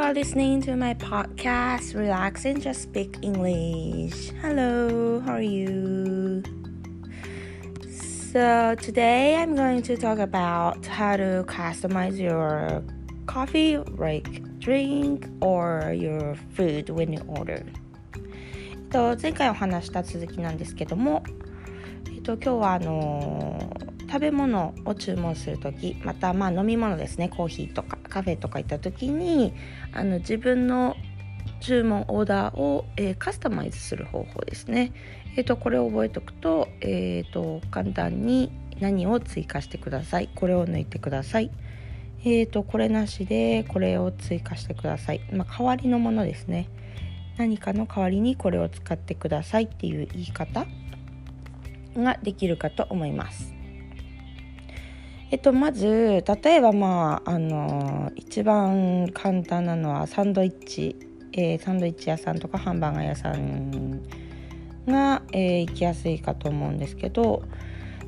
are listening to my podcast, Relax and Just Speak English. Hello, how are you? So, today I'm going to talk about how to customize your coffee, like drink, or your food when you order. と前回お話した続きなんですけども、えっと、今日はあの食べ物を注文する時またまあ飲み物ですねコーヒーとかカフェとか行った時にあの自分の注文オーダーを、えー、カスタマイズする方法ですね。えーと、これを覚えておくと,、えーと、簡単に何を追加してくださいこれを抜いてください。えーと、とこれなしでこれを追加してください。まあ、代わりのものですね。何かの代わりにこれを使ってくださいっていう言い方ができるかと思います。えっと、まず例えばまああの一番簡単なのはサンドイッチ、えー、サンドイッチ屋さんとかハンバーガー屋さんが、えー、行きやすいかと思うんですけど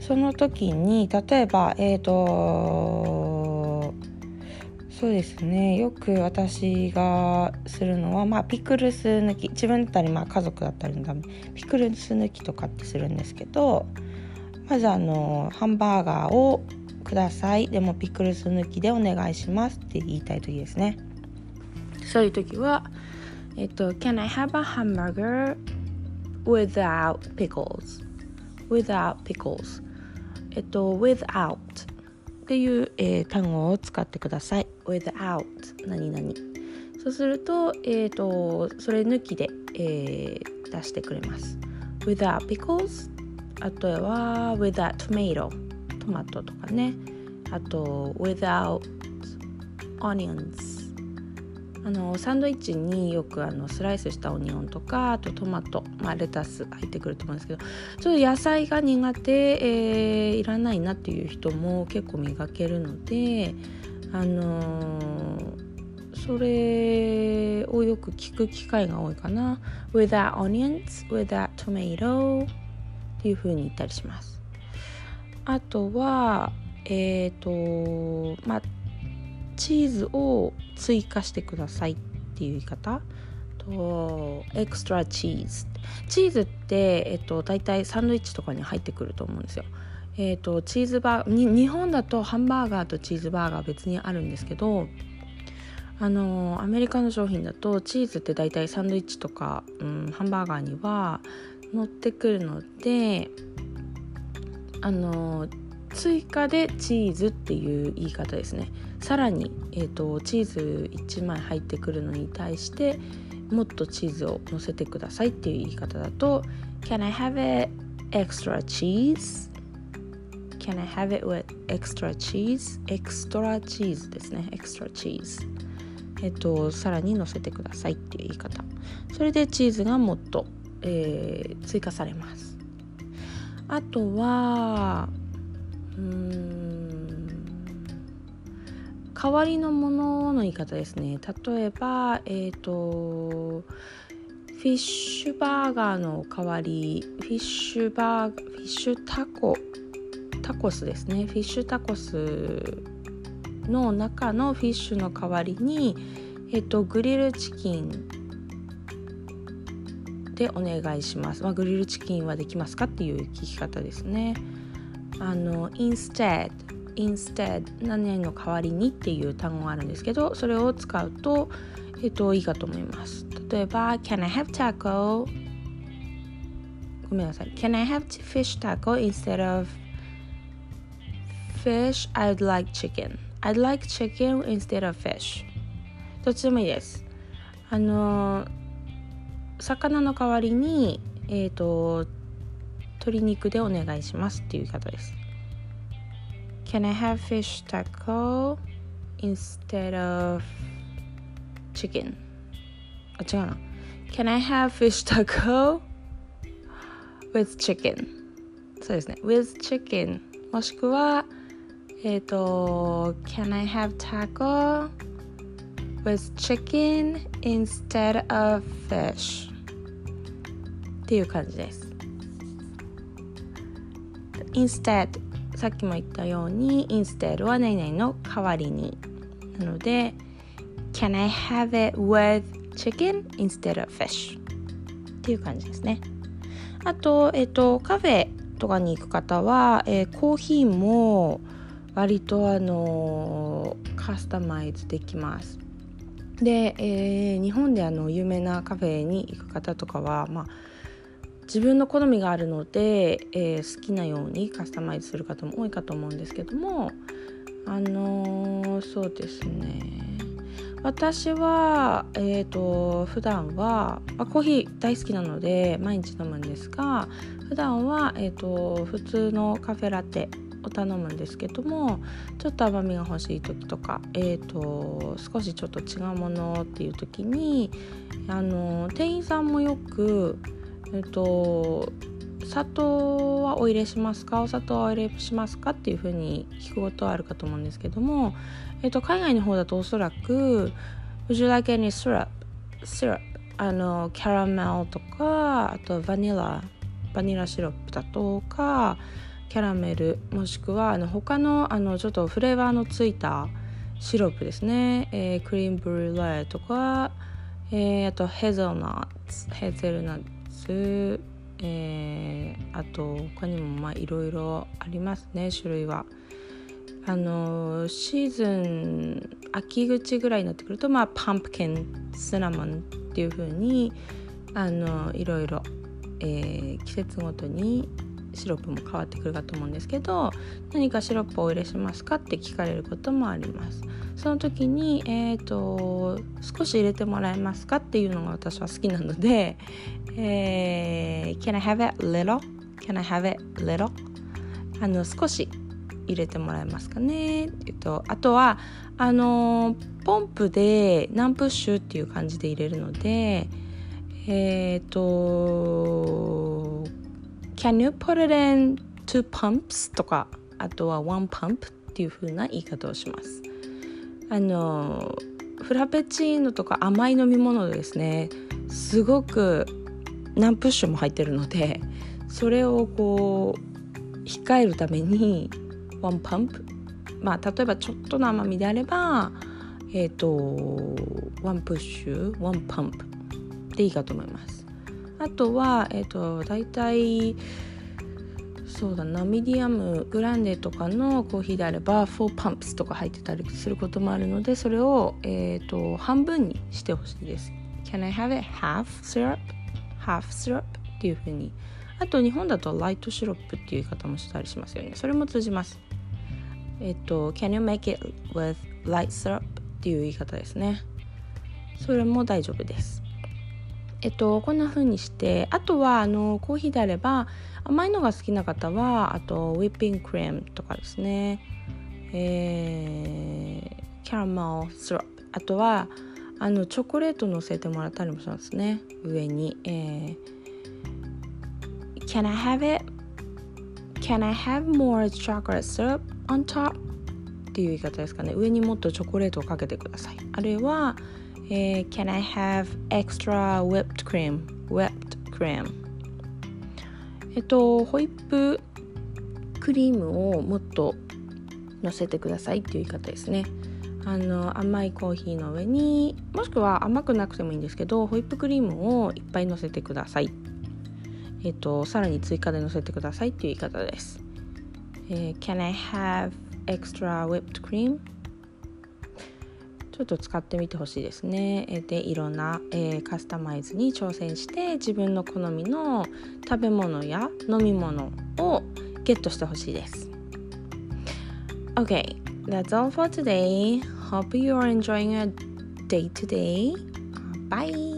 その時に例えばえっ、ー、とそうですねよく私がするのは、まあ、ピクルス抜き。自分だったり、まあ、家族だったりのためピクルス抜きとかってするんですけどまずあのハンバーガーをくださいでもピクルス抜きでお願いしますって言いたい時ですねそういう時はえっと Can I have a hamburger without pickles without pickles えっと without っていう、えー、単語を使ってください without 何々そうすると,、えーと、とそれ抜きで、えー、出してくれます without pickles あとは without tomato トマトとかね。あと without onions あのサンドイッチによくあのスライスしたオニオンとかあとトマト、まあ、レタス入ってくると思うんですけど。ちょっと野菜が苦手、えー、いらないなっていう人も結構見かけるのであのー、それをよく聞く機会が多いかな。without onions without tomato っていう風に言ったりします。あとはえっ、ー、とまあチーズを追加してくださいっていう言い方とエクストラチーズチーズって、えっと、大体サンドイッチとかに入ってくると思うんですよ。えーと、チーズバー日本だとハンバーガーとチーズバーガー別にあるんですけどあのアメリカの商品だとチーズって大体サンドイッチとか、うん、ハンバーガーには乗ってくるのであの追加でチーズっていう言い方ですねさらに、えーと、チーズ1枚入ってくるのに対してもっとチーズを乗せてくださいっていう言い方だと Can I have it extra cheese? Can I have it with extra cheese? extra cheese ですね。 extra cheese。えっと、さらに乗せてくださいっていう言い方。それでチーズがもっと、えー、追加されます。あとは、うん代わりのものの言い方ですね。例えばえっ、ー、とフィッシュバーガーの代わりフィッシュバーフィッシュタコタコスですね。フィッシュタコスの中のフィッシュの代わりに、えっと、グリルチキンでお願いします、まあ、グリルチキンはできますかっていう聞き方ですねあの instead instead 何々の代わりにっていう単語があるんですけどそれを使うとえっといいかと思います例えば Can I have taco? ごめんなさい Can I have fish taco instead of fish? I'd like chicken I'd like chicken instead of fish どっちでもいいですあの魚の代わりにえ、ー、と鶏肉でお願いしますっていう言い方です Can I have fish taco instead of chicken? あ、違うな Can I have fish taco with chicken? そうですね with chicken もしくはえっ、ー、と Can I have taco with chicken instead of fish? っていう感じです instead さっきも言ったように instead は何々の代わりになので Can I have it with chicken instead of fish? っていう感じですね。あと、えっと、カフェとかに行く方は、えー、コーヒーも割とあのカスタマイズできます。で、えー、日本であの有名なカフェに行く方とかは、まあ、自分の好みがあるので、えー、好きなようにカスタマイズする方も多いかと思うんですけどもあのー、そうですね。私は、えーと、普段は、まあ、コーヒー大好きなので毎日飲むんですが普段は、えーと、普通のカフェラテを頼むんですけどもちょっと甘みが欲しい時とか、えーと、少しちょっと違うものっていう時にあの店員さんもよく、えー、と砂糖はお入れしますか？お砂糖はお入れしますかっていうふうに聞くことはあるかと思うんですけども、えっと、海外の方だとおそらく Would you like any syrup? syrup あのキャラメルとかあとバニラバニラシロップだとかキャラメルもしくはあの他のあのちょっとフレーバーのついたシロップですね、えー、クリームブルーレーとか、えー、あとヘゼルナッツヘゼルナッツえー、あと他にもまあいろいろありますね種類は。あのシーズン秋口ぐらいになってくるとまあパンプキンシナモンっていう風にあのいろいろ、えー、季節ごとにシロップも変わってくるかと思うんですけど何かシロップをお入れしますかって聞かれることもありますその時に、えーと、少し入れてもらえますかっていうのが私は好きなので、えー、Can I have it little? Can I have it little? あの少し入れてもらえますかねっとあとはあのポンプで何プッシュっていう感じで入れるのでえっ、と Can you put it in two pumps? とかあとは one pump っていう風な言い方をします。あのフラペチーノとか甘い飲み物ですね。すごく何プッシュも入ってるのでそれをこう控えるために one pump まあ例えばちょっとの甘みであればえっ、ー、とワンプッシュ one pump でいいかと思います。あとはえ、ー、と大体そうだなミディアムグランデとかのコーヒーであれば4 pumps とか入ってたりすることもあるのでそれを、えーと、半分にしてほしいです。Can I have it? Half syrup? half syrup? っていうふうに。あと日本だとライトシロップっていう言い方もしたりしますよね。それも通じます。えっと Can you make it with light syrup? っていう言い方ですね。それも大丈夫です。えっとこんな風にしてあとはあのコーヒーであれば甘いのが好きな方はあとウィッピングクリームとかですね。えー、キャラメルシロップあとはあのチョコレート乗せてもらったりもしますね。上に、えー、Can I have it? Can I have more chocolate syrup on top? っていう言い方ですかね。上にもっとチョコレートをかけてください。あるいは、えー、Can I have extra whipped cream? whipped cream えっとホイップクリームをもっとのせてくださいっていう言い方ですねあの甘いコーヒーの上にもしくは甘くなくてもいいんですけどホイップクリームをいっぱいのせてくださいえっとさらに追加でのせてくださいっていう言い方です、えー、Can I have extra whipped cream? ちょっと使ってみてほしいですね。でいろんな、えー、カスタマイズに挑戦して自分の好みの食べ物や飲み物をゲットしてほしいです。Okay, that's all for today. Hope you are enjoying your day today. Bye!